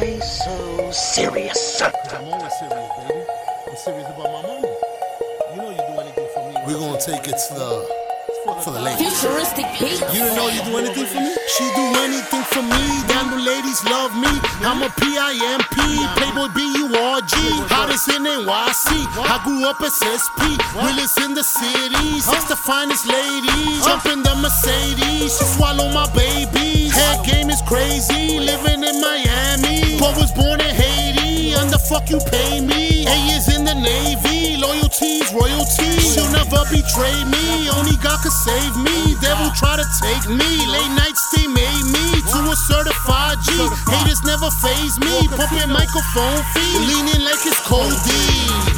Why so serious? I'm always serious, baby. I'm serious about my money. You know you do anything for me. We're gonna take it to the for the ladies. Futuristic Pete. You didn't know you do anything for me? She do anything for me. Damn, the ladies love me. I'm a P-I-M-P, Playboy B-U-R-G. Hottest in NYC. I grew up as SP. Realest in the city. Six the finest ladies. Jump in the Mercedes. She swallow my babies. Head game is crazy. Living in Miami. But was born in Haiti. And the fuck you pay me? A is in the Navy. Loyalties, royalties. She'll never betray me. Only God can save me. Devil try to take me. Late nights they made me to a certified G. Haters never phase me. Pumping microphone fee. Leaning like it's cold D.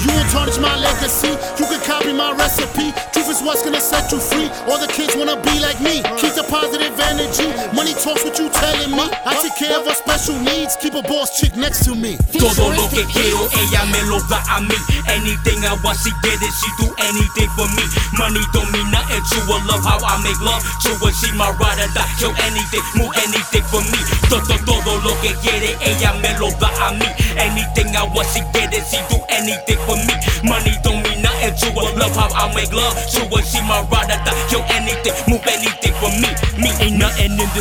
You won't tarnish my legacy. You copy my recipe. Truth is what's gonna set you free. All the kids wanna be like me. Keep the positive energy. Money talks what you telling me. I take care of her special needs. Keep a boss chick next to me. Todo lo que quiero, ella me lo da a mí. Anything I want, she get it. She do anything for me. Money don't mean nothing to her. Love how I make love to her. She my ride or die. Kill anything, move anything for me. Todo, todo lo que quiere, ella me lo da a mí. Anything I want, she get it. She do anything for me. Money don't mean nothing to her. Love how I make love to her. She my ride or die. Kill anything, move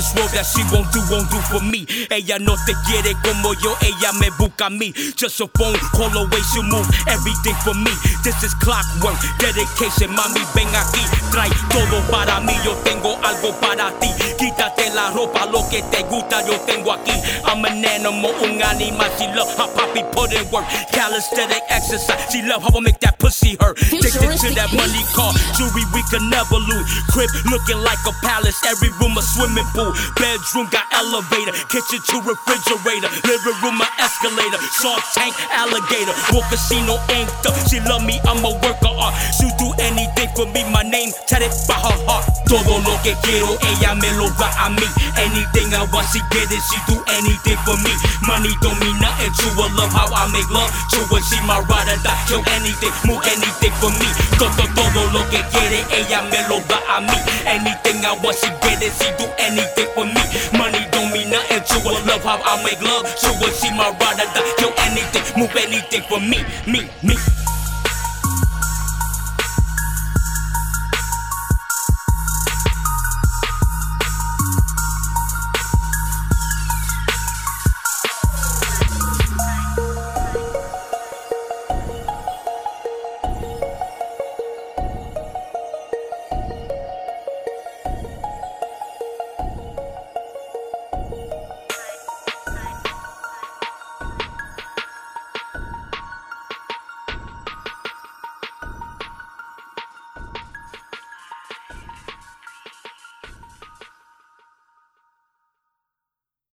this world that she won't do, won't do for me. Ella no te quiere como yo, ella me busca a mí. Just a phone call away, she'll move everything for me. This is clockwork, dedication, mami, ven aquí. Trae todo para mí, yo tengo algo para ti. Quítate la ropa, lo que te gusta, yo tengo aquí. I'm an animal, un animal. She love how poppy put in work. Calisthenic exercise, she love how I make that pussy hurt. Addicted to that money car, jewelry we can never lose. Crib looking like a palace, every room a swimming pool. Bedroom got elevator, kitchen to refrigerator, living room a escalator, shark tank alligator. Warcasino inked she love me, I'm a worker art. She do anything for me, my name tatted by her heart. Todo lo que quiero, ella me lo da a mí. Anything I want, she get it, she do anything for me. Money don't mean nothing to her, love how I make love to her. She my ride or die, kill anything, move anything for me. Todo, todo lo que quiere, ella me lo da a mí. Anything I want, she get it, she do anything for me. Money don't mean nothing to her, love how I make love to her. She my ride or die, kill anything, move anything for me, me, me.